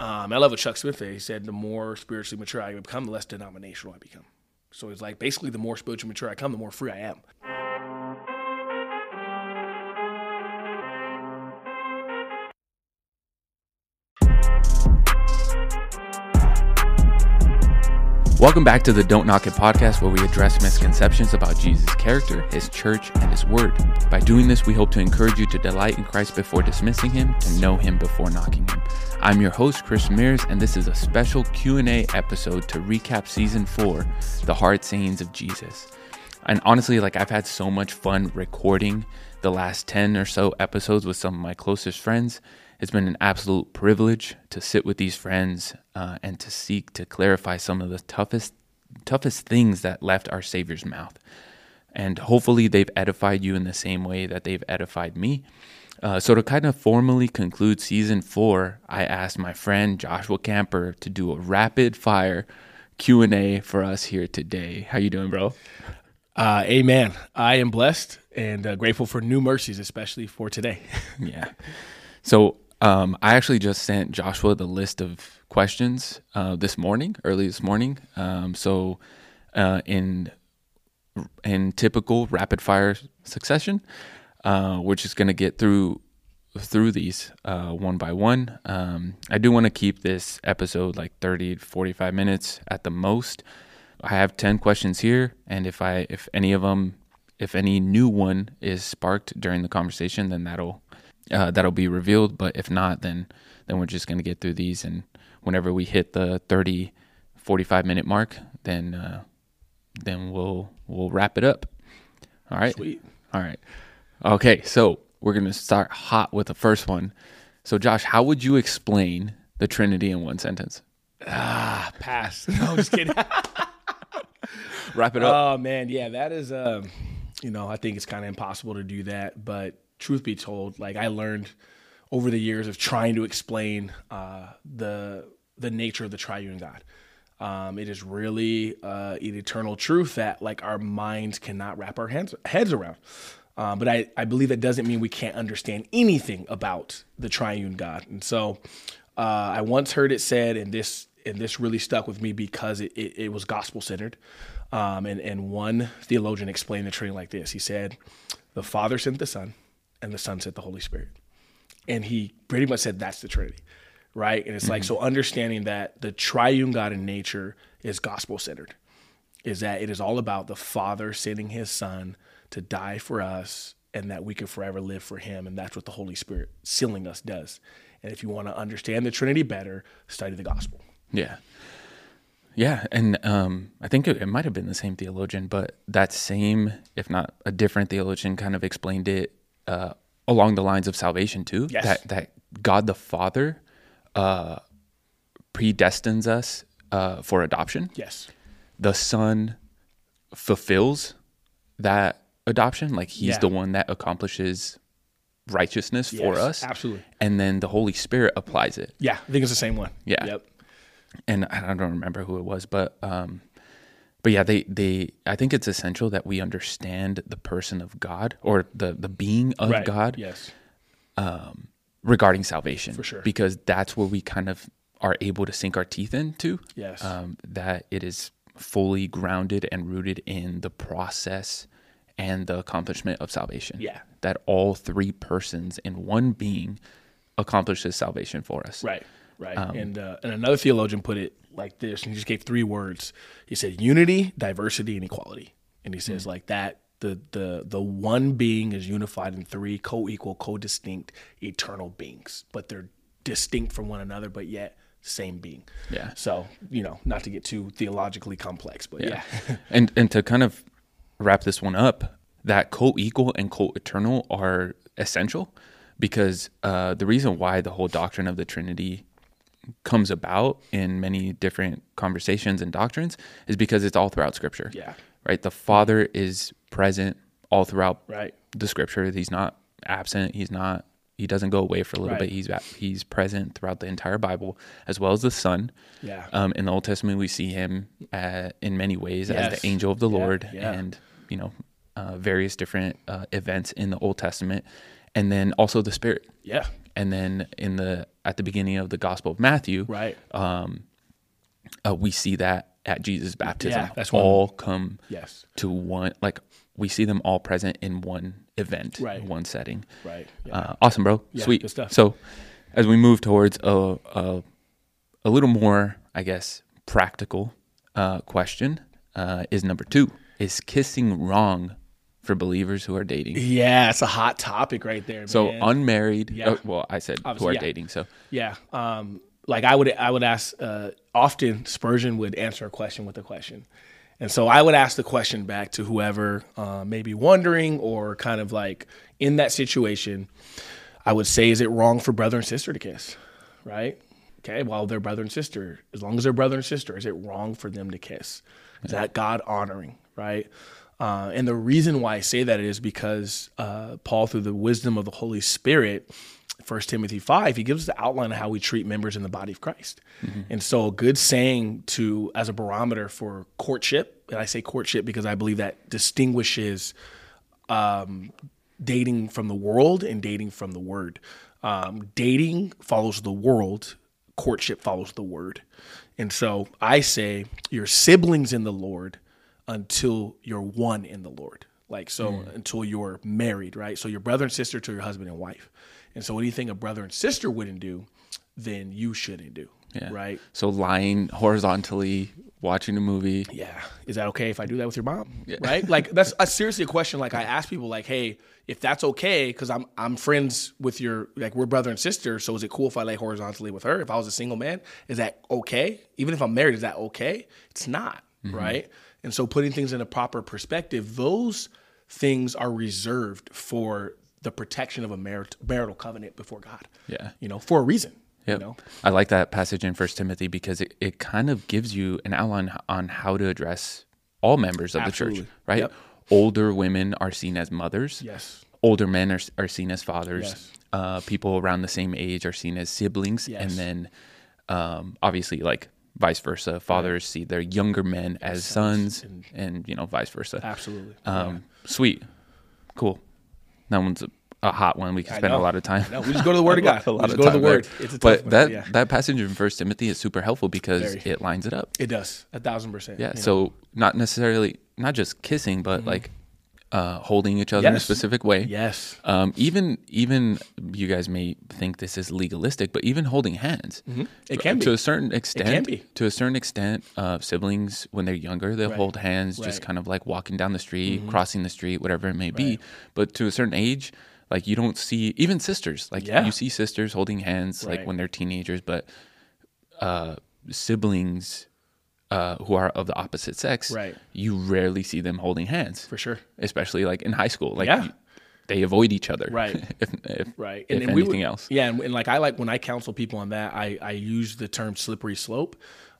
Um, I love what Chuck Smith said. He said, the more spiritually mature I become, the less denominational I become. So it's like basically the more spiritually mature I come, the more free I am. Welcome back to the Don't Knock It podcast, where we address misconceptions about Jesus' character, his church, and his word. By doing this, we hope to encourage you to delight in Christ before dismissing him, to know him before knocking him. I'm your host, Chris Mears, and this is a special Q&A episode to recap season 4, The Hard Sayings of Jesus. And honestly, like I've had so much fun recording the last 10 or so episodes with some of my closest friends. It's been an absolute privilege to sit with these friends uh, and to seek to clarify some of the toughest toughest things that left our Savior's mouth. And hopefully, they've edified you in the same way that they've edified me. Uh, so to kind of formally conclude season four, I asked my friend Joshua Camper to do a rapid fire Q and A for us here today. How you doing, bro? Uh, amen. I am blessed and uh, grateful for new mercies, especially for today. yeah. So um, I actually just sent Joshua the list of questions uh, this morning, early this morning. Um, so uh, in in typical rapid fire succession, uh, we're just gonna get through through these uh, one by one. Um, I do want to keep this episode like 30 to 45 minutes at the most. I have 10 questions here, and if I if any of them if any new one is sparked during the conversation, then that'll uh, that'll be revealed. But if not, then then we're just going to get through these. And whenever we hit the 30, 45 minute mark, then uh, then we'll we'll wrap it up. All right. Sweet. All right. Okay. So we're going to start hot with the first one. So Josh, how would you explain the Trinity in one sentence? Ah, pass. No, I'm just kidding. Wrap it up. Oh man, yeah, that is. Um, you know, I think it's kind of impossible to do that. But truth be told, like I learned over the years of trying to explain uh, the the nature of the triune God. Um, it is really uh, an eternal truth that like our minds cannot wrap our hands, heads around. Um, but I, I believe that doesn't mean we can't understand anything about the triune God. And so uh, I once heard it said, and this and this really stuck with me because it, it, it was gospel centered. Um, and, and one theologian explained the Trinity like this. He said, The Father sent the Son, and the Son sent the Holy Spirit. And he pretty much said that's the Trinity, right? And it's mm-hmm. like, so understanding that the triune God in nature is gospel centered, is that it is all about the Father sending his Son to die for us and that we can forever live for him. And that's what the Holy Spirit sealing us does. And if you want to understand the Trinity better, study the gospel. Yeah. Yeah, and um, I think it, it might have been the same theologian, but that same, if not a different theologian, kind of explained it uh, along the lines of salvation too. Yes. That that God the Father uh, predestines us uh, for adoption. Yes. The Son fulfills that adoption, like He's Yeah. the one that accomplishes righteousness for us. absolutely. And then the Holy Spirit applies it. Yeah, I think it's the same one. Yeah. Yep. and I don't remember who it was, but um, but yeah, they they I think it's essential that we understand the person of God or the the being of Right. God Yes. regarding salvation, For sure. because that's where we kind of are able to sink our teeth into. Yes. um, that it is fully grounded and rooted in the process and the accomplishment of salvation. Yeah. that all three persons in one being accomplishes salvation for us. Right, right. Um, and uh, and another theologian put it like this, and he just gave three words. He said unity, diversity, and equality. And he says like that the the the one being is unified in three co-equal, co-distinct, eternal beings, but they're distinct from one another, but yet same being. Yeah. So you know, not to get too theologically complex, but yeah, and and to kind of wrap this one up, that co-equal and co-eternal are essential because uh, the reason why the whole doctrine of the Trinity comes about in many different conversations and doctrines is because it's all throughout Scripture. Yeah. Right. The Father is present all throughout right. the Scripture. He's not absent. He's not. He doesn't go away for a little Right. bit. He's he's present throughout the entire Bible, as well as the Son. Yeah. Um, in the Old Testament, we see him uh, in many ways as the angel of the Yeah, Lord, yeah. and you know, uh, various different uh, events in the Old Testament, and then also the Spirit. Yeah. And then in the at the beginning of the Gospel of Matthew, Right. uh, we see that at Jesus' baptism, Yeah, that's one. all come yes. to one. Like we see them all present in one event, Right. one setting. Right. Yeah. Uh, awesome, bro. Yeah, Sweet good stuff. So, as we move towards a a, a little more, I guess, practical uh, question, uh, is number two: Is kissing wrong for believers who are dating? yeah, it's a hot topic right there. So man. unmarried. Yeah. oh, well, I said who are yeah. dating. So Yeah. Um, like I would, I would ask. Uh, often Spurgeon would answer a question with a question, and so I would ask the question back to whoever uh, may be wondering or kind of like in that situation. I would say, is it wrong for brother and sister to kiss? Right. Okay. Well, they're brother and sister. As long as they're brother and sister, is it wrong for them to kiss? Is that God honoring? Right. Uh, and the reason why I say that is because uh, Paul, through the wisdom of the Holy Spirit, 1 Timothy 5, he gives the outline of how we treat members in the body of Christ. And so, a good saying to, as a barometer for courtship, and I say courtship because I believe that distinguishes um, dating from the world and dating from the word. Um, dating follows the world, courtship follows the word. And so I say your siblings in the Lord until you're one in the Lord. Like, so mm. until you're married, right? So your brother and sister to your husband and wife. And so anything a brother and sister wouldn't do, then you shouldn't do, yeah. right? So lying horizontally, watching a movie. yeah, is that okay if I do that with your mom? Right? Like that's a, seriously a question. Like I ask people, like, hey, if that's okay, because I'm I'm friends with your like we're brother and sister. So is it cool if I lay horizontally with her? If I was a single man, is that okay? Even if I'm married, is that okay? It's not, mm-hmm. right? And so putting things in a proper perspective, those things are reserved for the protection of a marital covenant before God. Yeah. you know, for a reason. Yep. You know, I like that passage in First Timothy because it, it kind of gives you an outline on how to address all members of the church, right? Yep. Older women are seen as mothers. yes, Older men are, are seen as fathers. Yes. Uh, people around the same age are seen as siblings. Yes. And then um, obviously, like vice versa, fathers see their younger men as sons and, you know, vice versa. absolutely. Um, Sweet. Cool. That one's a, a hot one. We can spend a lot of time. No, we just go to the Word of God. a We just of go to the. Word. It's a but one, that yeah. that passage in First Timothy is super helpful because Very. it lines it up. It does a thousand percent. Yeah. know. So not necessarily not just kissing, but like uh, holding each other in a specific way. yes, Um, even even you guys may think this is legalistic, but even holding hands, Mm-hmm. It can to be. a certain extent. be. To a certain extent, uh, siblings when they're younger, they'll hold hands, just Right. Mm-hmm. kind of like walking down the street, crossing the street, whatever it may be. But to a certain age, like you don't see even sisters. Like Yeah. you see sisters holding hands like when they're teenagers, but uh, siblings. Uh, who are of the opposite sex, Right. You rarely see them holding hands, for sure. especially like in high school. Like Yeah. you- they avoid each other, Right. if, if Right. if and anything would- else. Yeah, and, and like I like when I counsel people on that, I I use the term slippery slope.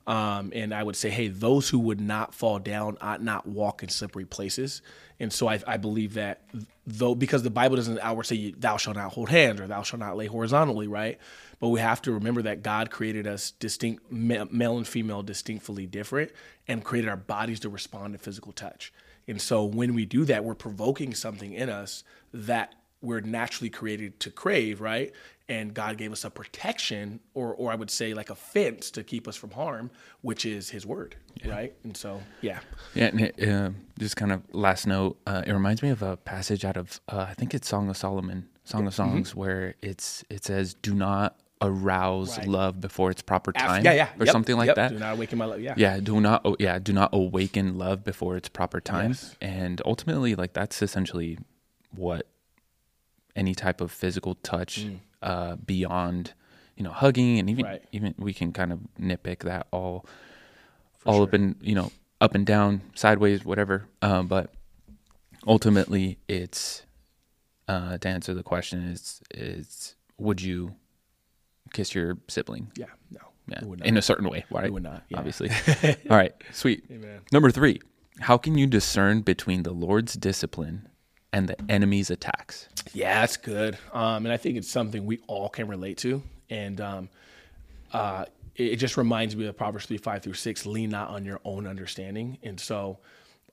Um, and I would say, hey, those who would not fall down ought not walk in slippery places. And so I, I believe that though, because the Bible doesn't outward say, thou shalt not hold hands or thou shalt not lay horizontally, right? But we have to remember that God created us distinct, male and female, distinctly different, and created our bodies to respond to physical touch. And so when we do that, we're provoking something in us that we're naturally created to crave, right? And God gave us a protection, or or I would say like a fence to keep us from harm, which is His Word, right? And so, yeah, Yeah, and it, uh, just kind of last note. Uh, it reminds me of a passage out of uh, I think it's Song of Solomon, Song of Mm-hmm. Songs, where it's it says, "Do not arouse Right. love before its proper time," yeah, yeah, or yep, something like yep. that. Do not awaken my love. Yeah, Yeah, do not. Oh, yeah, do not awaken love before its proper time. Yes. And ultimately, like that's essentially what any type of physical touch uh, beyond, you know, hugging and even Mm. Right. even we can kind of nitpick that all, all up and you know up and down, sideways, whatever. Um, but ultimately, it's uh, to answer the question is is would you kiss your sibling? yeah, no, Yeah, in a certain way, right? We would not, yeah. Obviously. All right, sweet. Amen. Number three, how can you discern between the Lord's discipline and the enemy's attacks? Yeah, that's good. Um, and I think it's something we all can relate to. And um, uh, it, it just reminds me of Proverbs 3 5 through 6 lean not on your own understanding. And so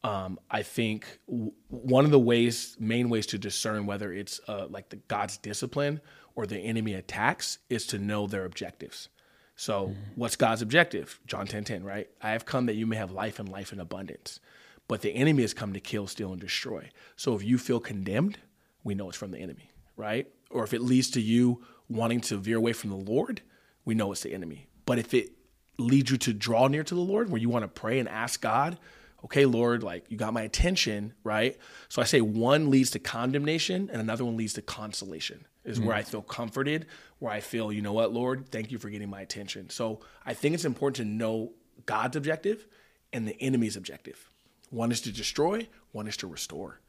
um, I think w- one of the ways, main ways to discern whether it's uh, like the God's discipline or the enemy attacks is to know their objectives. So, what's God's objective? John 10 10, right? I have come that you may have life and life in abundance. But the enemy has come to kill, steal, and destroy. So, if you feel condemned, we know it's from the enemy, right? Or if it leads to you wanting to veer away from the Lord, we know it's the enemy. But if it leads you to draw near to the Lord, where you want to pray and ask God, okay, Lord, like you got my attention, right? So I say one leads to condemnation and another one leads to consolation, is where I feel comforted, where I feel, you know what, Lord, thank you for getting my attention. So I think it's important to know God's objective and the enemy's objective. One is to destroy, one is to restore.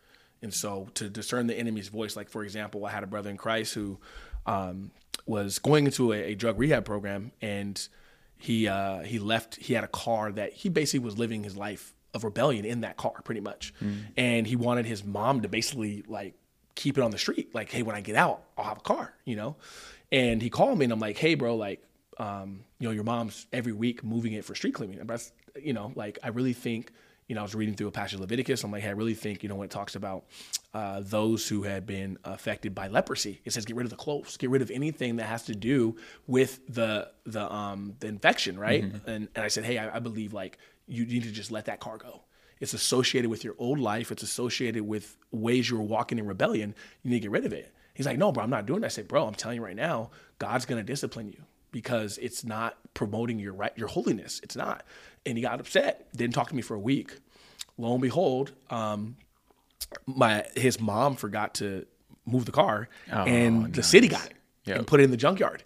And so to discern the enemy's voice, like for example, I had a brother in Christ who um, was going into a, a drug rehab program and he uh, he left. He had a car that he basically was living his life of rebellion in that car, pretty much. And he wanted his mom to basically like keep it on the street. Like, hey, when I get out, I'll have a car, you know. And he called me, and I'm like, hey, bro, like, um, you know, your mom's every week moving it for street cleaning. And that's, you know, like, I really think. You know, I was reading through a passage of Leviticus. I'm like, hey, I really think, you know, when it talks about uh, those who had been affected by leprosy, it says get rid of the clothes, get rid of anything that has to do with the the um the infection, right? And and I said, hey, I, I believe like you need to just let that car go. It's associated with your old life. It's associated with ways you were walking in rebellion. You need to get rid of it. He's like, no, bro, I'm not doing that. I said, bro, I'm telling you right now, God's gonna discipline you because it's not promoting your right your holiness. It's not. And he got upset. Didn't talk to me for a week. Lo and behold, um, my his mom forgot to move the car, and the city got it Yep. and put it in the junkyard.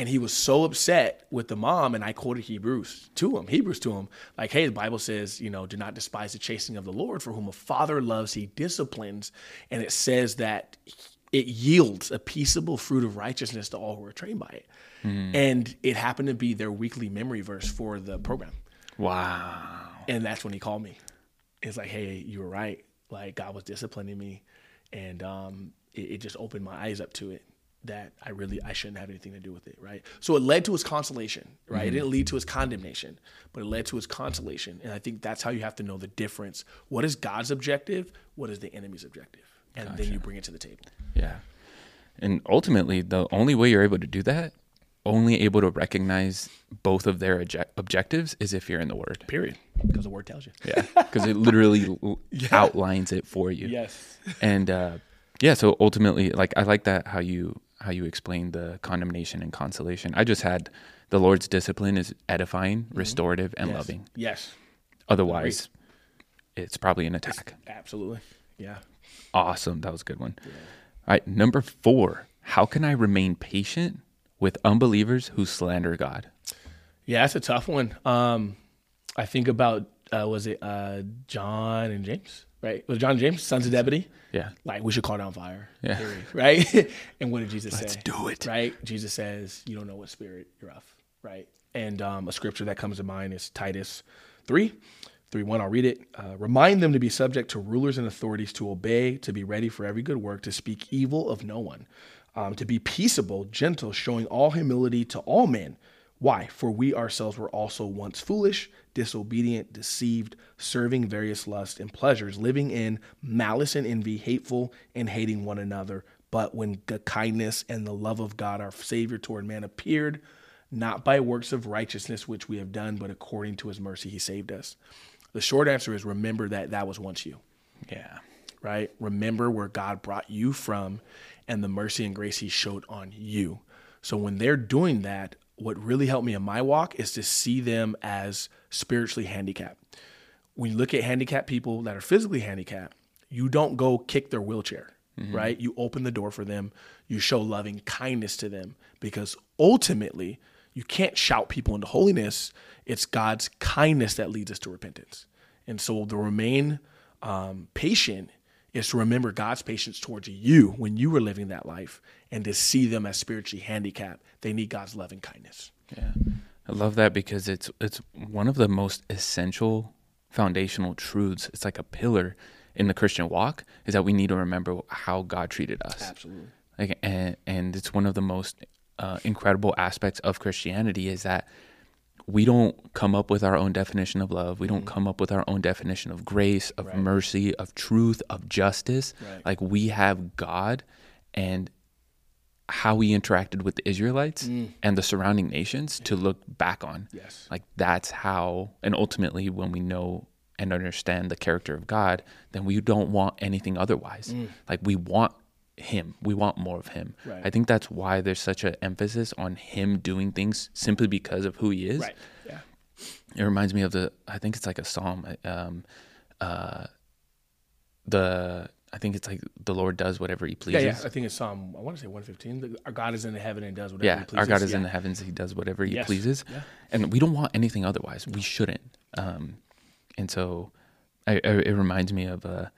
And he was so upset with the mom, and I quoted Hebrews to him, Hebrews to him, like, "Hey, the Bible says, you know, do not despise the chastening of the Lord, for whom a father loves, he disciplines, and it says that it yields a peaceable fruit of righteousness to all who are trained by it." And it happened to be their weekly memory verse for the program. Wow. And that's when he called me. It's like, hey, you were right. Like God was disciplining me, and um, it, it just opened my eyes up to it that I really I shouldn't have anything to do with it, right? So it led to his consolation, right? It didn't lead to his condemnation, but it led to his consolation, and I think that's how you have to know the difference. What is God's objective? What is the enemy's objective? And then you bring it to the table. Yeah. And ultimately, the only way you're able to do that, only able to recognize both of their object- objectives, is if you're in the Word. Period. Because the word tells you. Yeah. Because it literally l- outlines it for you. Yes. And uh, yeah, so ultimately, like I like that how you how you explain the condemnation and consolation. I just had the Lord's discipline is edifying, restorative, and yes. loving. Yes. Otherwise, it's probably an attack. Absolutely. Yeah. Awesome. That was a good one. All right. Number four. How can I remain patient with unbelievers who slander God? Yeah, that's a tough one. Um, I think about uh, was it uh, John and James, right? John James, sons of Zebedee? Yeah. Like we should call down fire. Yeah. period, right? and what did Jesus say? Let's do it. Right? Jesus says, "You don't know what spirit you're of." Right? And um, a scripture that comes to mind is Titus three. 3 1, I'll read it. Uh, Remind them to be subject to rulers and authorities, to obey, to be ready for every good work, to speak evil of no one, um, to be peaceable, gentle, showing all humility to all men. Why? For we ourselves were also once foolish, disobedient, deceived, serving various lusts and pleasures, living in malice and envy, hateful and hating one another. But when the kindness and the love of God, our Savior toward man, appeared, not by works of righteousness which we have done, but according to his mercy, he saved us. The short answer is remember that that was once you Yeah. right? Remember where God brought you from and the mercy and grace he showed on you. So when they're doing that, what really helped me in my walk is to see them as spiritually handicapped. When you look at handicapped people that are physically handicapped, you don't go kick their wheelchair, right? You open the door for them, you show loving kindness to them because ultimately, you can't shout people into holiness. It's God's kindness that leads us to repentance. And so the remain um, patient is to remember God's patience towards you when you were living that life and to see them as spiritually handicapped. They need God's loving kindness. Yeah. I love that because it's it's one of the most essential foundational truths. It's like a pillar in the Christian walk is that we need to remember how God treated us. Absolutely. Like and and it's one of the most uh, incredible aspects of Christianity is that we don't come up with our own definition of love. We don't mm-hmm. come up with our own definition of grace, of Right. mercy, of truth, of justice. Right. Like we have God and how he interacted with the Israelites mm. and the surrounding nations to look back on. Yes. Like that's how, and ultimately, when we know and understand the character of God, then we don't want anything otherwise. Mm. Like we want Him, we want more of Him. Right. I think that's why there's such an emphasis on Him doing things simply because of who He is. Right. Yeah. It reminds me of the, I think it's like a psalm. Um, uh, the I think it's like the Lord does whatever He pleases. yeah. I think it's Psalm. I want to say 115. Our God is in the heaven and does whatever. Yeah, he pleases. our. God is in the heavens; He does whatever He Yes. pleases, Yeah. and we don't want anything otherwise. We shouldn't. Um, and so, I, I, it reminds me of a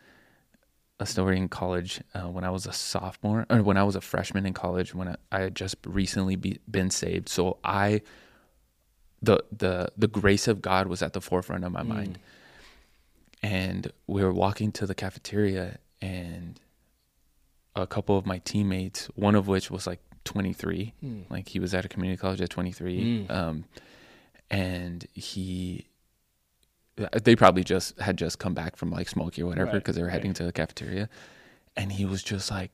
a story in college uh, when I was a sophomore, or when I was a freshman in college, when I, I had just recently be, been saved. So I, the the the grace of God was at the forefront of my mind, and we were walking to the cafeteria, and a couple of my teammates, one of which was like 23, like he was at a community college at 23, um, and he, they probably just had just come back from like smoky or whatever Right, because they were heading right. to the cafeteria, and he was just like,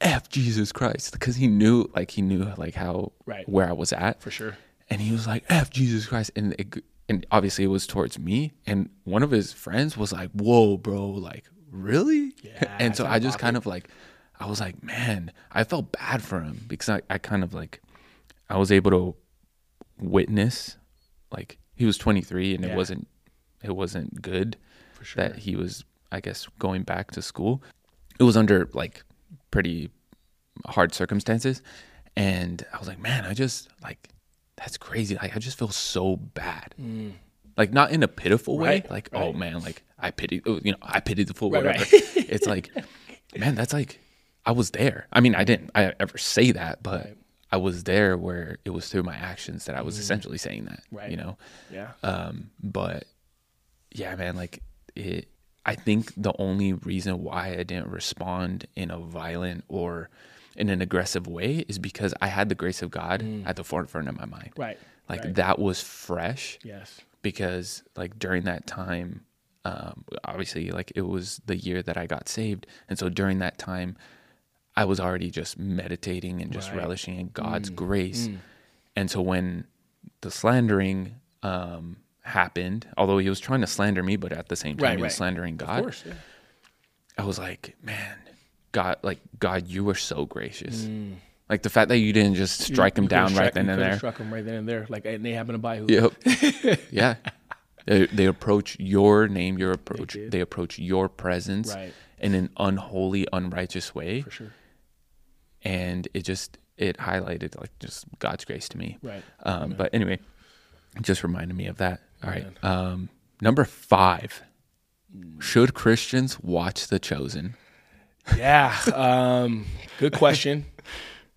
"F Jesus Christ," because he knew like he knew like how Right. where I was at For sure. and he was like f jesus christ and it, and obviously it was towards me and one of his friends was like whoa bro like really Yeah, and so i just kind of like i was like man i felt bad for him because i, I kind of like i was able to witness like he was 23 and Yeah. it wasn't it wasn't good For sure. that he was i guess going back to school it was under like pretty hard circumstances and i was like man i just like that's crazy like i just feel so bad like not in a pitiful way Right, like oh man like i pity oh, you know i pity the fool Right, whatever right. it's like man that's like i was there i mean i didn't i ever say that but Right. i was there where it was through my actions that i was essentially saying that Mm. Right. you know yeah. um, but yeah, man, like it. I think the only reason why I didn't respond in a violent or in an aggressive way is because I had the grace of God at the forefront of my mind. Mm. Right. Like right. that was fresh Yes. because like during that time, um, obviously like it was the year that I got saved, and so during that time, I was already just meditating and just Right. Mm. relishing in God's grace, and so when the slandering um, happened, although he was trying to slander me, but at the same time Right, he was right. slandering Of God, course. Yeah. I was like, man, God, like God, you were so gracious. Like the fact that you didn't just strike him Mm. You down right struck- then and there. Struck him right then and there. Like and they happen to buy who. Yep. yeah. They, they approach your name, your approach. did. They, approach your presence Right. in an unholy, unrighteous way, For sure. and it just it highlighted like just God's grace to me. Right. Um, but anyway, it just reminded me of that. All right. Um, number five. Should Christians watch The Chosen? Yeah. Um, good question.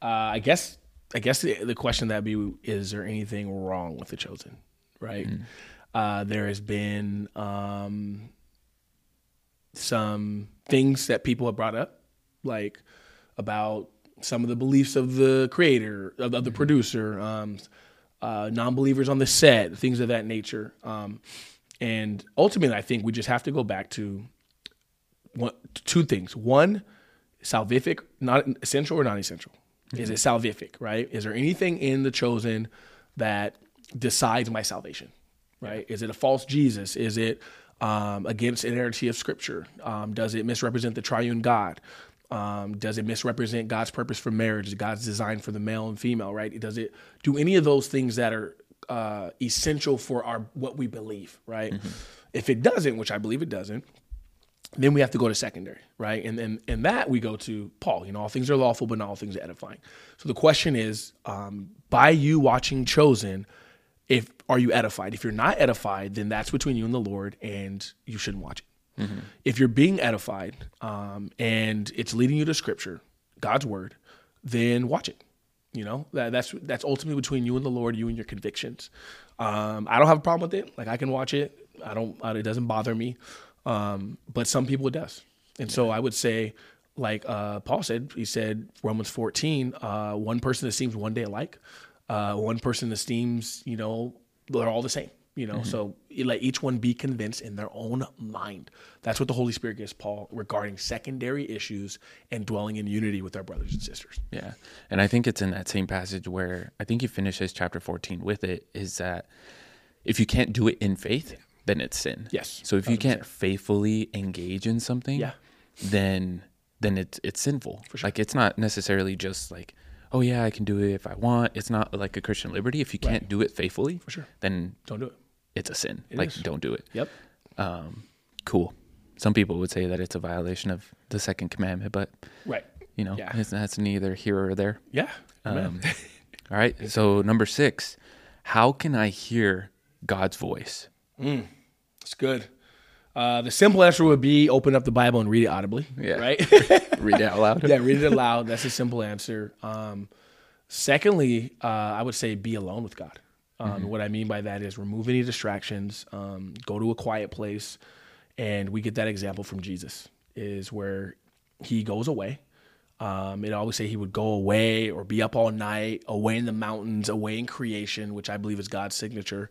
Uh, I guess. I guess the, the question that be is there anything wrong with the chosen, right? Uh, there has been um, some things that people have brought up, like about some of the beliefs of the creator, of, of the producer, um, uh, non-believers on the set, things of that nature. Um, and ultimately, I think we just have to go back to one, two things. One, salvific, not essential or non-essential. Is it salvific, right? Is there anything in the chosen that decides my salvation, right? Is it a false Jesus? Is it um, against inerrancy of Scripture? Um, does it misrepresent the triune God? Um, does it misrepresent God's purpose for marriage, God's design for the male and female, right? Does it do any of those things that are uh, essential for our what we believe, right? If it doesn't, which I believe it doesn't, then we have to go to secondary, right? And then and that we go to Paul. You know, all things are lawful, but not all things are edifying. So the question is, um, by you watching Chosen, if are you edified? If you're not edified, then that's between you and the Lord, and you shouldn't watch it. If you're being edified um, and it's leading you to Scripture, God's Word, then watch it. You know that that's that's ultimately between you and the Lord, you and your convictions. Um, I don't have a problem with it. Like I can watch it. I don't. It doesn't bother me. Um, but some people it does. And so I would say, like uh, Paul said, he said Romans 14, uh, one person esteems one day alike. Uh, one person esteems, you know, they're all the same. You know, Mm-hmm. so let each one be convinced in their own mind. That's what the Holy Spirit gives Paul regarding secondary issues and dwelling in unity with our brothers and sisters. Yeah. And I think it's in that same passage where I think he finishes chapter 14 with it is that if you can't do it in faith, then it's sin. Yes, So if you can't faithfully engage in something, Yeah. then then it's it's sinful. sure. Like it's not necessarily just like, oh yeah, I can do it if I want. It's not like a Christian liberty. If you can't do it faithfully, for sure. then Don't do it. it's a sin. like is. don't do it. Yep. Um, cool. Some people would say that it's a violation of the second commandment, but Right. you know, Yeah. it's, that's neither here or there. Yeah. Um, all right. So number six, how can I hear God's voice? It's good. Uh, the simple answer would be open up the Bible and read it audibly. Yeah. Right. Read it out loud. yeah, read it aloud. That's a simple answer. Um, secondly, uh, I would say be alone with God. Um, What I mean by that is remove any distractions. Um, go to a quiet place, and we get that example from Jesus. Is where he goes away. Um, it always say he would go away or be up all night, away in the mountains, away in creation, which I believe is God's signature.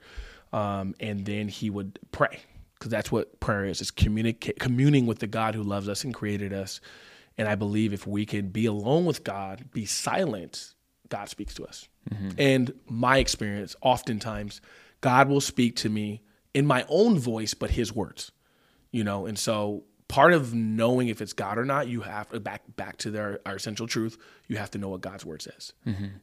Um, and then he would pray because that's what prayer is: is communicate, communing with the God who loves us and created us. And I believe if we can be alone with God, be silent, God speaks to us. And my experience, oftentimes, God will speak to me in my own voice, but His words you know? And so part of knowing if it's god or not you have to back back to their our essential truth you have to know what god's word says.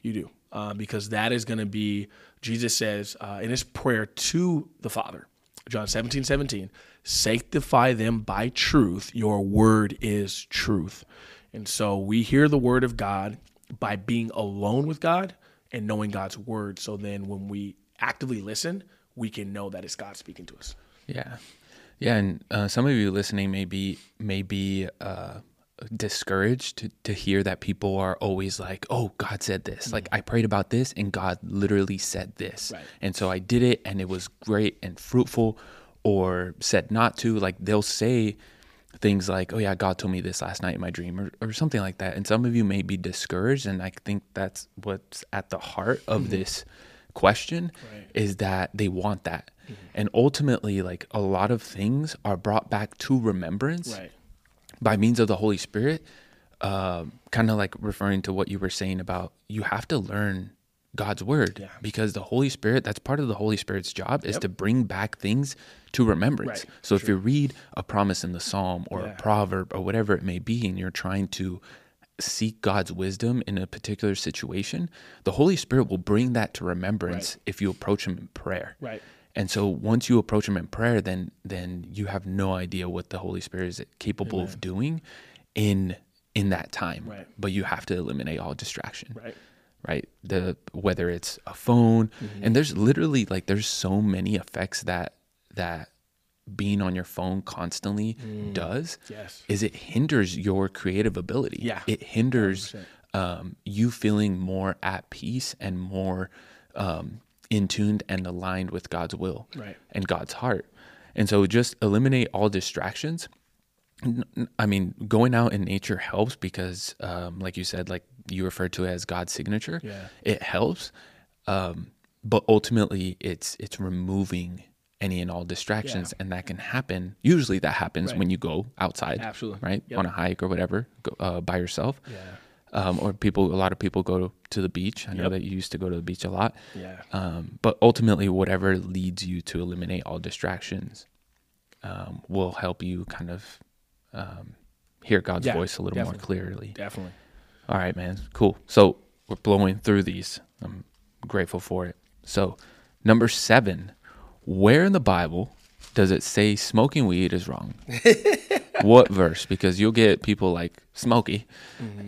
You do uh, because that is going to be jesus says uh, in his prayer to the father john 17 17 sanctify them by truth. Your word is truth. And so we hear the word of god by being alone with god and knowing god's word. So then when we actively listen we can know that it's god speaking to us. Yeah, yeah, and uh, some of you listening may be may be uh, discouraged to, to hear that people are always like, "Oh, God said this." Like mm-hmm. I prayed about this, and God literally said this, Right. and so I did it, and it was great and fruitful. Or said not to. Like they'll say things like, "Oh yeah, God told me this last night in my dream," or, or something like that. And some of you may be discouraged, and I think that's what's at the heart of mm-hmm. this question Right. is that they want that. Mm-hmm. And ultimately, like a lot of things are brought back to remembrance right by means of the Holy Spirit. Um, kind of like referring to what you were saying about you have to learn God's word Yeah. because the Holy Spirit, that's part of the Holy Spirit's job is to bring back things to remembrance. Right. So if you read a promise in the Psalm or Yeah. a proverb or whatever it may be, and you're trying to seek God's wisdom in a particular situation, the Holy Spirit will bring that to remembrance if you approach Him in prayer. Right. And so once you approach Him in prayer, then then you have no idea what the Holy Spirit is capable of doing in in that time. Right. But you have to eliminate all distraction right right the whether it's a phone Mm-hmm. and there's literally like there's so many effects that that being on your phone constantly does Mm. Yes. is it hinders your creative ability Yeah. it hinders um, you feeling more at peace and more um, in tuned and aligned with god's will Right. and god's heart and so just eliminate all distractions I mean, going out in nature helps because, um, like you said, like you referred to it as God's signature. Yeah. It helps, um, but ultimately, it's it's removing any and all distractions, and that can happen. Usually, that happens Right. when you go outside, Absolutely. right, Yep. on a hike or whatever, go, uh, by yourself. Yeah. Um, or people, a lot of people go to the beach. I know Yep. that you used to go to the beach a lot. Yeah. Um, but ultimately, whatever leads you to eliminate all distractions um, will help you kind of um, hear God's Yeah, voice a little more clearly. Definitely. All right, man. Cool. So we're blowing through these. I'm grateful for it. So, number seven, where in the Bible does it say smoking weed is wrong? what verse? Because you'll get people like Smokey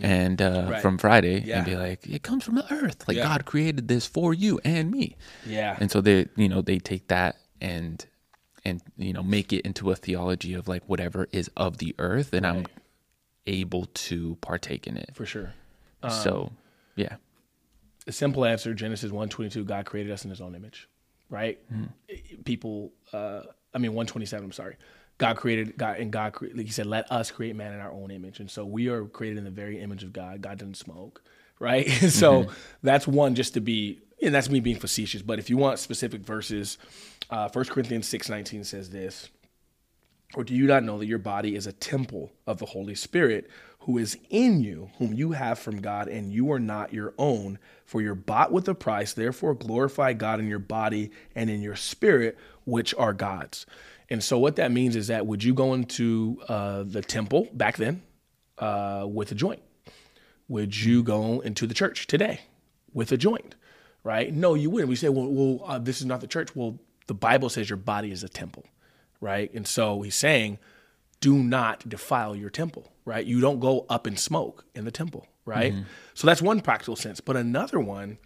and uh, Mm-hmm. Right. from Friday Yeah. and be like, it comes from the earth. Like Yeah. God created this for you and me. Yeah. And so they, you know, they take that and and you know make it into a theology of like whatever is of the earth, and I'm able to partake in it. for sure. so, yeah, The simple answer, Genesis 122, God created us in his own image, right? People, uh, I mean, 127, I'm sorry. God created, God, and God, like he said, let us create man in our own image. And so we are created in the very image of God. God doesn't smoke, right? so that's one, just to be and that's me being facetious. But if you want specific verses, uh, 1 Corinthians six nineteen says this. Or do you not know that your body is a temple of the Holy Spirit who is in you, whom you have from God, and you are not your own? For you're bought with a price. Therefore, glorify God in your body and in your spirit, which are God's. And so, what that means is that would you go into uh, the temple back then uh, with a joint? Would you go into the church today with a joint? Right? No, you wouldn't. We say, well, well uh, this is not the church. Well, the Bible says your body is a temple right? And so he's saying, do not defile your temple, right? You don't go up in smoke in the temple, right? Mm-hmm. So that's one practical sense. But another one,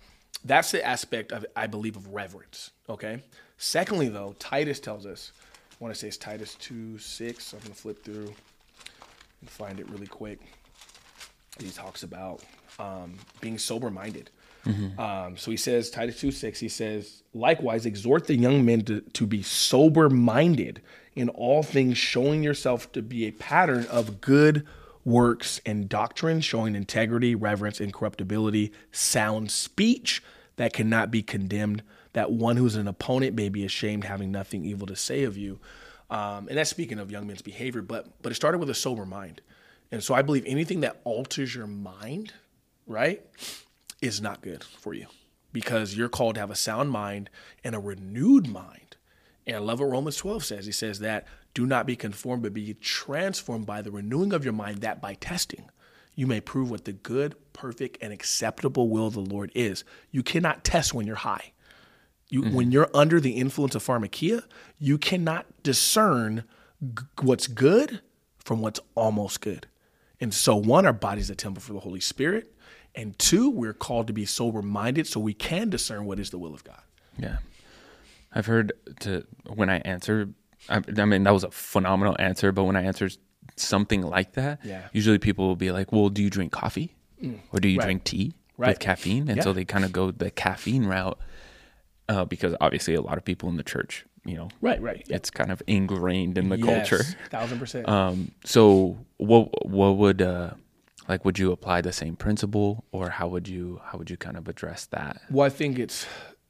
that's the aspect of, I believe, of reverence, okay? Secondly, though, Titus tells us, I want to say it's Titus 2 6. I'm going to flip through and find it really quick. He talks about um, being sober minded. Mm-hmm. Um, so he says, Titus 2 6, he says, likewise, exhort the young men to, to be sober minded in all things, showing yourself to be a pattern of good works and doctrine, showing integrity, reverence, incorruptibility, sound speech that cannot be condemned, that one who's an opponent may be ashamed, having nothing evil to say of you. Um, and that's speaking of young men's behavior, but but it started with a sober mind. And so I believe anything that alters your mind, right? is not good for you because you're called to have a sound mind and a renewed mind. And I love what Romans 12 says. He says that do not be conformed, but be transformed by the renewing of your mind, that by testing you may prove what the good, perfect, and acceptable will of the Lord is. You cannot test when you're high. You, mm-hmm. When you're under the influence of pharmakia, you cannot discern g- what's good from what's almost good. And so, one, our body's a temple for the Holy Spirit. And two, we're called to be sober minded so we can discern what is the will of God. Yeah. I've heard to when I answer, I, I mean, that was a phenomenal answer, but when I answer something like that, yeah. usually people will be like, well, do you drink coffee mm. or do you right. drink tea right. with caffeine? And yeah. so they kind of go the caffeine route uh, because obviously a lot of people in the church, you know, right, right, it's kind of ingrained in the yes, culture. Thousand percent. Um, so what, what would, uh, like would you apply the same principle or how would you how would you kind of address that? Well i think it's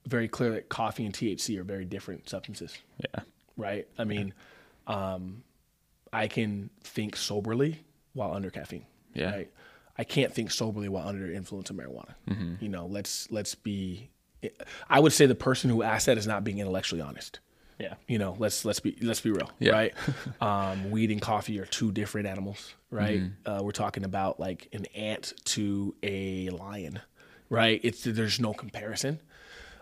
very clear that coffee and thc are very different substances. Yeah. Right? I mean um, i can think soberly while under caffeine yeah. right? I can't think soberly while under the influence of marijuana. Mm-hmm. you know let's let's be i would say the person who asked that is not being intellectually honest yeah. You know, let's let's be let's be real, yeah. right? um, weed and coffee are two different animals, right? Mm-hmm. Uh, we're talking about like an ant to a lion, right? It's there's no comparison.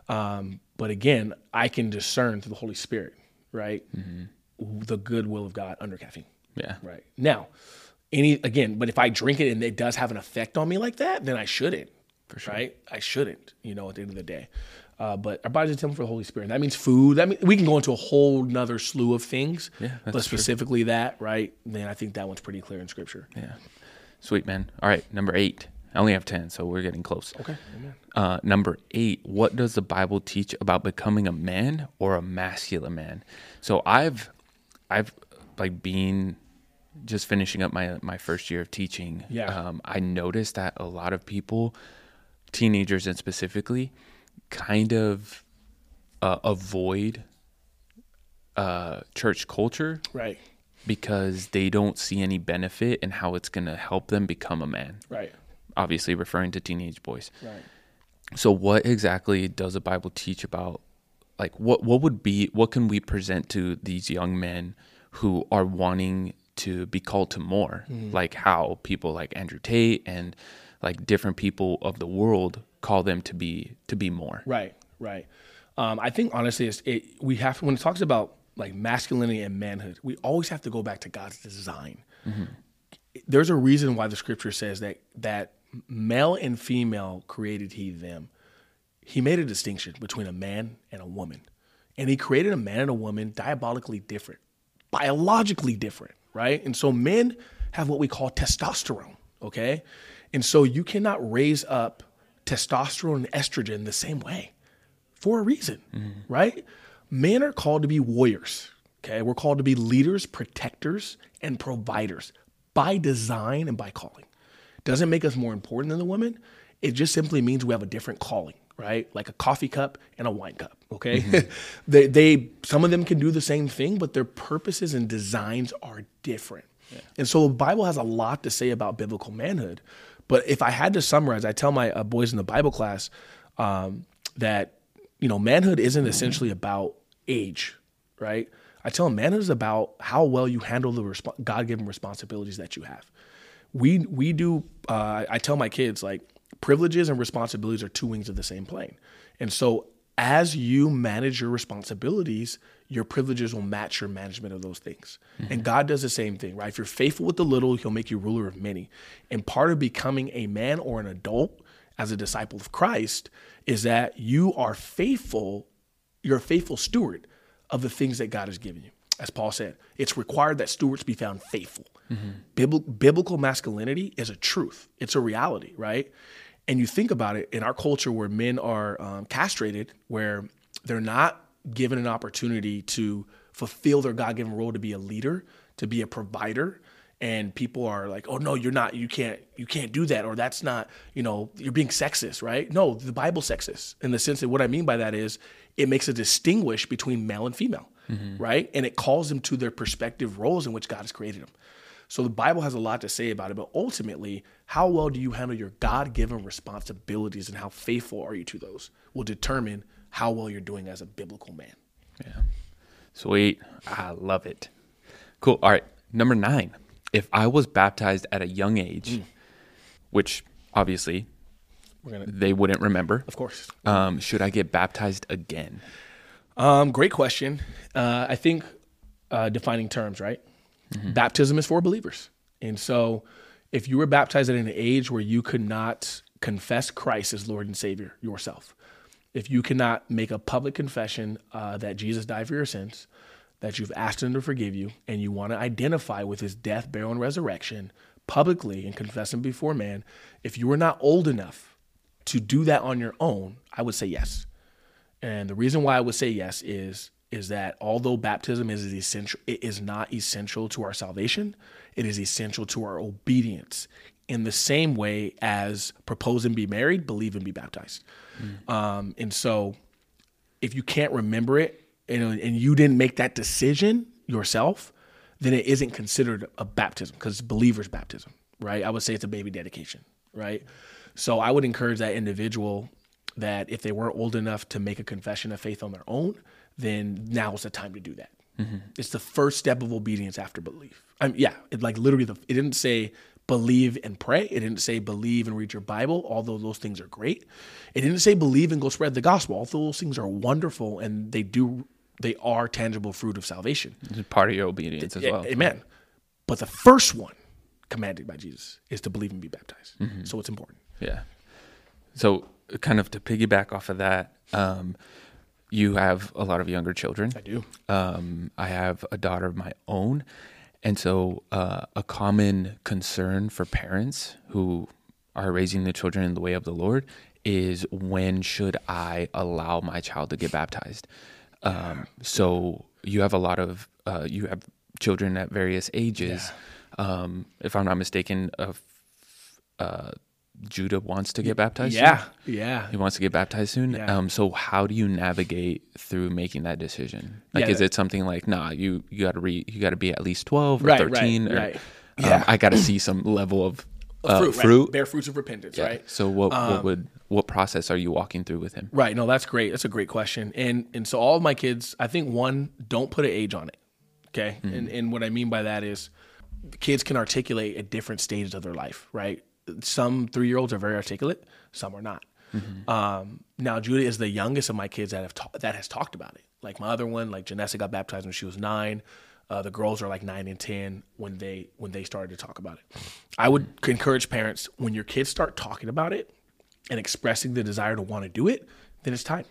Um, but again, I can discern through the Holy Spirit, right? Mm-hmm. The good will of God under caffeine. Yeah. Right. Now, any again, but if I drink it and it does have an effect on me like that, then I shouldn't. For sure. Right? I shouldn't, you know, at the end of the day. Uh, but our body's a temple for the Holy Spirit. And that means food. That mean, we can go into a whole nother slew of things. Yeah, but specifically true. that, right? Man, I think that one's pretty clear in Scripture. Yeah. Sweet man. All right, number eight. I only have ten, so we're getting close. Okay. Uh, number eight. What does the Bible teach about becoming a man or a masculine man? So I've, I've like being just finishing up my my first year of teaching. Yeah. Um, I noticed that a lot of people, teenagers and specifically kind of uh, avoid uh, church culture, right? Because they don't see any benefit in how it's going to help them become a man, right? Obviously, referring to teenage boys, right? So, what exactly does the Bible teach about? Like, what what would be what can we present to these young men who are wanting to be called to more? Mm-hmm. Like how people like Andrew Tate and like different people of the world call them to be to be more. Right, right. Um, I think honestly, it's, it, we have when it talks about like masculinity and manhood, we always have to go back to God's design. Mm-hmm. There's a reason why the scripture says that that male and female created He them. He made a distinction between a man and a woman, and He created a man and a woman diabolically different, biologically different, right? And so men have what we call testosterone, okay? And so you cannot raise up testosterone and estrogen the same way for a reason, mm-hmm. right? Men are called to be warriors. Okay. We're called to be leaders, protectors, and providers by design and by calling. Doesn't make us more important than the women. It just simply means we have a different calling. right? Like a coffee cup and a wine cup. Okay, they they some of them can do the same thing, but their purposes and designs are different. And so the Bible has a lot to say about biblical manhood. But if I had to summarize, I tell my uh, boys in the Bible class um, that you know manhood isn't essentially about age, right? I tell them manhood is about how well you handle the resp- God-given responsibilities that you have. We we do. Uh, I tell my kids like privileges and responsibilities are two wings of the same plane, and so as you manage your responsibilities, your privileges will match your management of those things. Mm-hmm. And God does the same thing, right? If you're faithful with the little, He'll make you ruler of many. And part of becoming a man or an adult as a disciple of Christ is that you are faithful, you're a faithful steward of the things that God has given you. As Paul said, it's required that stewards be found faithful. Mm-hmm. biblical masculinity is a truth, it's a reality, right? And you think about it in our culture where men are um, castrated, where they're not given an opportunity to fulfill their God given role to be a leader, to be a provider. And people are like, "Oh no, you're not. You can't. You can't do that." Or that's not. You know, you're being sexist, right? No, the Bible's sexist in the sense that what I mean by that is it makes a distinguish between male and female, mm-hmm. right? And it calls them to their perspective roles in which God has created them. So the Bible has a lot to say about it, but ultimately, how well do you handle your God given responsibilities and how faithful are you to those will determine how well you're doing as a biblical man. Yeah. Sweet. I love it. Cool. All right. Number nine. If I was baptized at a young age, mm. which obviously gonna, they wouldn't remember. Of course. Um, should I get baptized again? Um, great question. Uh, I think uh, defining terms, right? Mm-hmm. Baptism is for believers. And so if you were baptized at an age where you could not confess Christ as Lord and Savior yourself, if you cannot make a public confession uh, that Jesus died for your sins, that you've asked Him to forgive you, and you want to identify with His death, burial, and resurrection publicly and confess Him before man, if you are not old enough to do that on your own, I would say yes. And the reason why I would say yes is is that although baptism is essential, it is not essential to our salvation. It is essential to our obedience. In the same way as propose and be married, believe and be baptized. Mm. Um, and so, if you can't remember it and, and you didn't make that decision yourself, then it isn't considered a baptism because it's believer's baptism, right? I would say it's a baby dedication, right? So I would encourage that individual that if they weren't old enough to make a confession of faith on their own, then now is the time to do that. Mm-hmm. It's the first step of obedience after belief. I mean, yeah, it like literally, the, it didn't say believe and pray. It didn't say believe and read your Bible, although those things are great. It didn't say believe and go spread the gospel, although those things are wonderful and they do, they are tangible fruit of salvation. It's part of your obedience as well. Amen. But the first one commanded by Jesus is to believe and be baptized. Mm-hmm. So it's important. Yeah. So kind of to piggyback off of that, um, you have a lot of younger children. I do. Um, I have a daughter of my own. And so, uh, a common concern for parents who are raising the children in the way of the Lord is when should I allow my child to get baptized? Um, so, you have a lot of, uh, you have children at various ages. Yeah. Um, if I'm not mistaken, uh, Judah wants to get baptized. Yeah, soon? yeah. He wants to get baptized soon. Yeah. Um, so how do you navigate through making that decision? Like, yeah, is it something like, nah, you you got to re you got to be at least twelve or right, thirteen, right, or right. Um, yeah. I got to see some level of uh, fruit, fruit. Bear fruits of repentance, right? So what um, what would what process are you walking through with him? Right. No, that's great. That's a great question. And and so all of my kids, I think one, don't put an age on it. Okay. Mm-hmm. And and what I mean by that is kids can articulate at different stages of their life, right? Some three year olds are very articulate, some are not. Mm-hmm. Um, now Judah is the youngest of my kids that have ta- that has talked about it. Like my other one, like Janessa got baptized when she was nine. Uh, the girls are like nine and ten when they when they started to talk about it. I would encourage parents when your kids start talking about it and expressing the desire to want to do it, then it's time,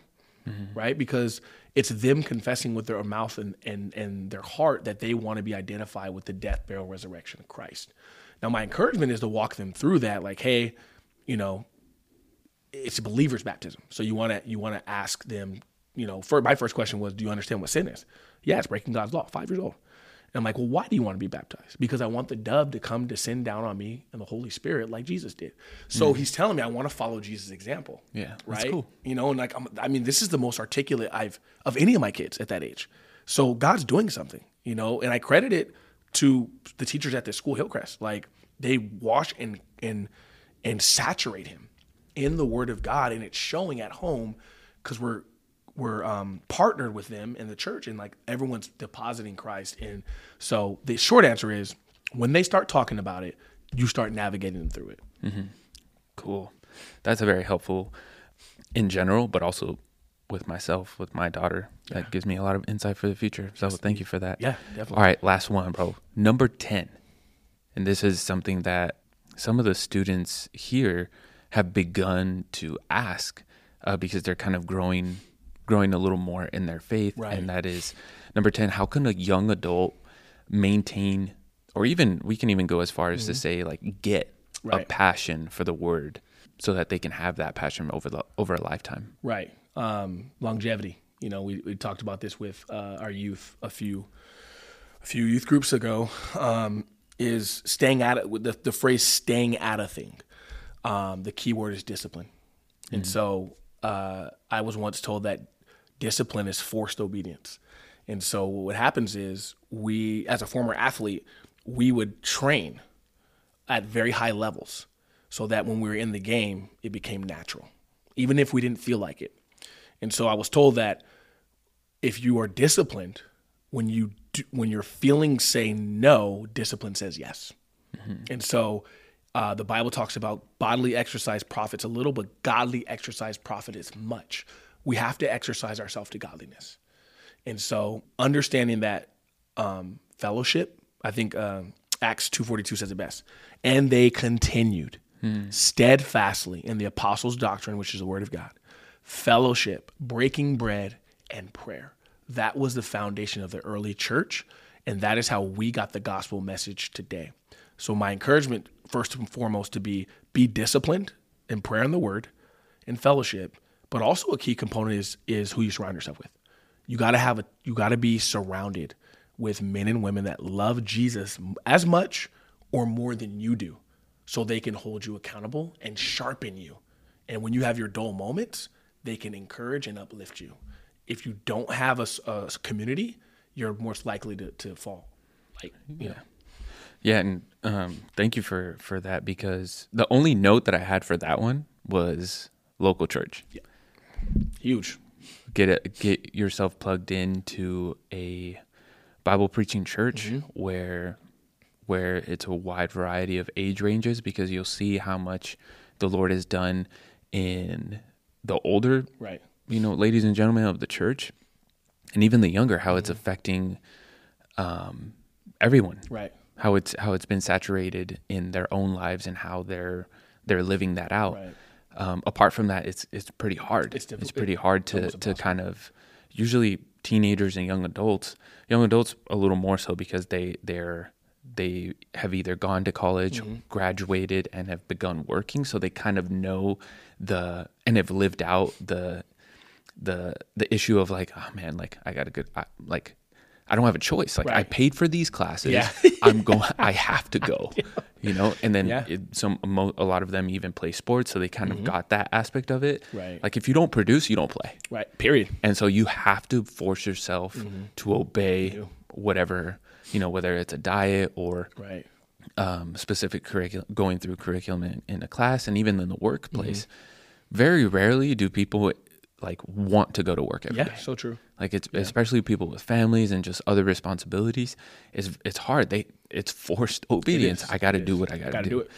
mm-hmm. right? Because it's them confessing with their mouth and and and their heart that they want to be identified with the death, burial, resurrection of Christ. Now, my encouragement is to walk them through that, like, hey, you know, it's a believer's baptism. So you want to you want to ask them, you know, for my first question was, do you understand what sin is? Yeah, it's breaking God's law. Five years old, And I'm like, well, why do you want to be baptized? Because I want the dove to come descend down on me and the Holy Spirit like Jesus did. So mm. he's telling me I want to follow Jesus' example. Yeah, that's right. cool. You know, and like I'm, I mean, this is the most articulate I've of any of my kids at that age. So God's doing something, you know, and I credit it to the teachers at this school, Hillcrest. Like they wash and and and saturate him in the Word of God, and it's showing at home because we're we're um, partnered with them in the church, and like everyone's depositing Christ. And so the short answer is, when they start talking about it, you start navigating them through it. Mm-hmm. Cool. That's a very helpful in general, but also with myself, with my daughter. That gives me a lot of insight for the future. So thank you for that. Yeah, definitely. All right, last one, bro. Number 10. And this is something that some of the students here have begun to ask uh, because they're kind of growing growing a little more in their faith Right. and that is number 10 how can a young adult maintain or even we can even go as far as to say like get a Mm-hmm. Passion for the word so that they can have that passion over the over a lifetime Right. Um, longevity. You know, we, we talked about this with uh, our youth a few a few youth groups ago. Um, is staying at it with the, the phrase "staying at a thing." Um, the key word is discipline, and so uh, I was once told that discipline is forced obedience. And so what happens is we, as a former athlete, we would train at very high levels so that when we were in the game, it became natural, even if we didn't feel like it. And so I was told that if you are disciplined, when you do, when your feelings say no, discipline says yes. And so uh, the Bible talks about bodily exercise profits a little, but godly exercise profits much. We have to exercise ourselves to godliness. And so understanding that um, fellowship, I think um, Acts 2.42 says it best. And they continued steadfastly in the apostles' doctrine, which is the word of God, fellowship, breaking bread, and prayer. That was the foundation of the early church. And that is how we got the gospel message today. So my encouragement, first and foremost, to be be disciplined in prayer and the word and fellowship, but also a key component is is who you surround yourself with. You got to have a you got to be surrounded with men and women that love Jesus as much or more than you do, so they can hold you accountable and sharpen you. And when you have your dull moments, they can encourage and uplift you. If you don't have a community, you're most likely to, to fall. Like, you know, Yeah, and um, thank you for for that because the only note that I had for that one was local church. Yeah. Huge. Get it, get yourself plugged into a Bible preaching church where where it's a wide variety of age ranges because you'll see how much the Lord has done in the older Right. you know, ladies and gentlemen of the church, and even the younger, how it's affecting um, everyone. Right. How it's how it's been saturated in their own lives and how they're they're living that out. Right. Um, apart from that, it's it's pretty hard. It's difficult. pretty hard to to kind of usually teenagers and young adults, young adults a little more so because they they're they have either gone to college, Mm-hmm. graduated, and have begun working, so they kind of know the and have lived out the the the issue of like, oh man, like I got a good I, like I don't have a choice. Like I paid for these classes. Yeah. I'm going. I have to go. You know, and then Yeah. it, some a lot of them even play sports, so they kind of got that aspect of it. Mm-hmm. Right. Like if you don't produce, you don't play, Right. Period. and so you have to force yourself Mm-hmm. to obey whatever you know, whether it's a diet or Right. um, specific curriculum, going through curriculum in, in a class and even in the workplace. Mm-hmm. Very rarely do people like want to go to work every day. Yeah. So true. Like it's especially people with families and just other responsibilities. It's it's hard. They it's forced obedience. is. I got to do what I got to do. do it.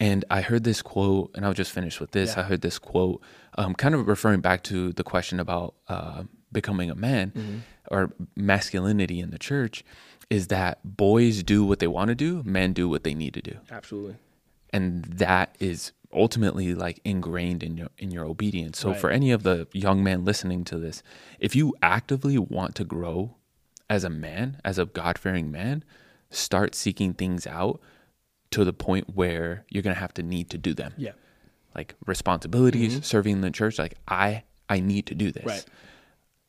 And I heard this quote, and I'll just finish with this. Yeah. I heard this quote, um, kind of referring back to the question about uh, becoming a man Mm-hmm. or masculinity in the church, is that boys do what they want to do, men do what they need to do Absolutely. and that is ultimately like ingrained in your in your obedience. So Right. for any of the young men listening to this, if you actively want to grow as a man, as a God-fearing man, start seeking things out to the point where you're going to have to need to do them. Yeah. Like responsibilities, mm-hmm. serving the church, like I I need to do this. Right.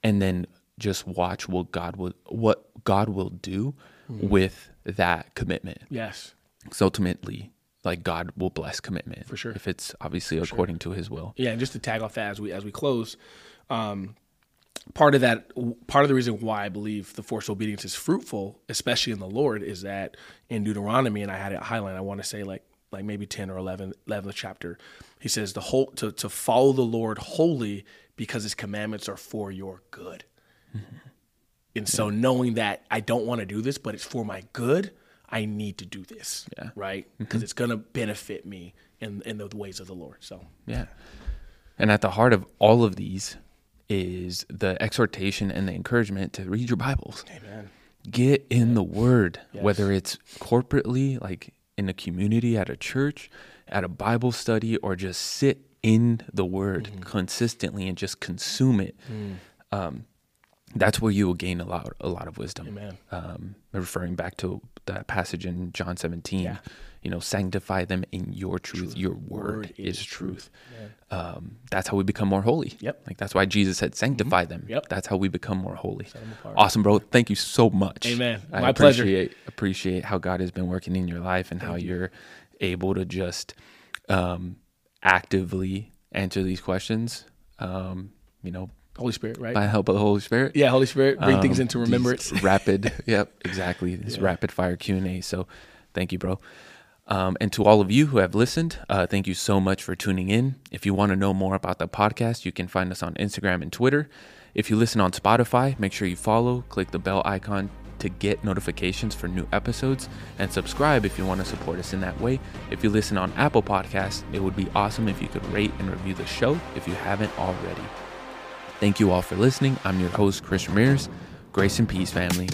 And then just watch what God will what God will do with that commitment. Yes. Because ultimately, like God will bless commitment For sure. if it's obviously according to His will. Yeah, and just to tag off that as we as we close, um, part of that part of the reason why I believe the forced obedience is fruitful, especially in the Lord, is that in Deuteronomy, and I had it highlighted. I want to say like like maybe ten or 11, 11th chapter, he says the whole to to follow the Lord wholly because His commandments are for your good. And so knowing that I don't want to do this, but it's for my good, I need to do this. Yeah. Right? Because it's going to benefit me in in the ways of the Lord. So Yeah. And at the heart of all of these is the exhortation and the encouragement to read your Bibles. Amen. Get in the Word, Yes. whether it's corporately, like in a community, at a church, at a Bible study, or just sit in the Word Mm-hmm. consistently and just consume it. Mm. Um, that's where you will gain a lot, a lot of wisdom. Amen. Um, referring back to that passage in John 17, Yeah. you know, sanctify them in your truth. Your word, Word is, is truth. Um, that's how we become more holy. Yep. Mm-hmm. Like that's why Jesus said, sanctify them. Yep. That's how we become more holy. Awesome, bro. Thank you so much. Amen. I My pleasure. appreciate, Appreciate how God has been working in your life and how you're able to just um, actively answer these questions. Um, you know, Holy Spirit, right? by help of the Holy Spirit. yeah, Holy Spirit, bring things Um, into these remembrance. rapid, yep, exactly. This rapid fire Q and A. So, thank you, bro. Um, and to all of you who have listened, uh, thank you so much for tuning in. If you want to know more about the podcast, you can find us on Instagram and Twitter. If you listen on Spotify, make sure you follow, click the bell icon to get notifications for new episodes, and subscribe if you want to support us in that way. If you listen on Apple Podcasts, it would be awesome if you could rate and review the show if you haven't already. Thank you all for listening. I'm your host, Chris Ramirez. Grace and peace, family.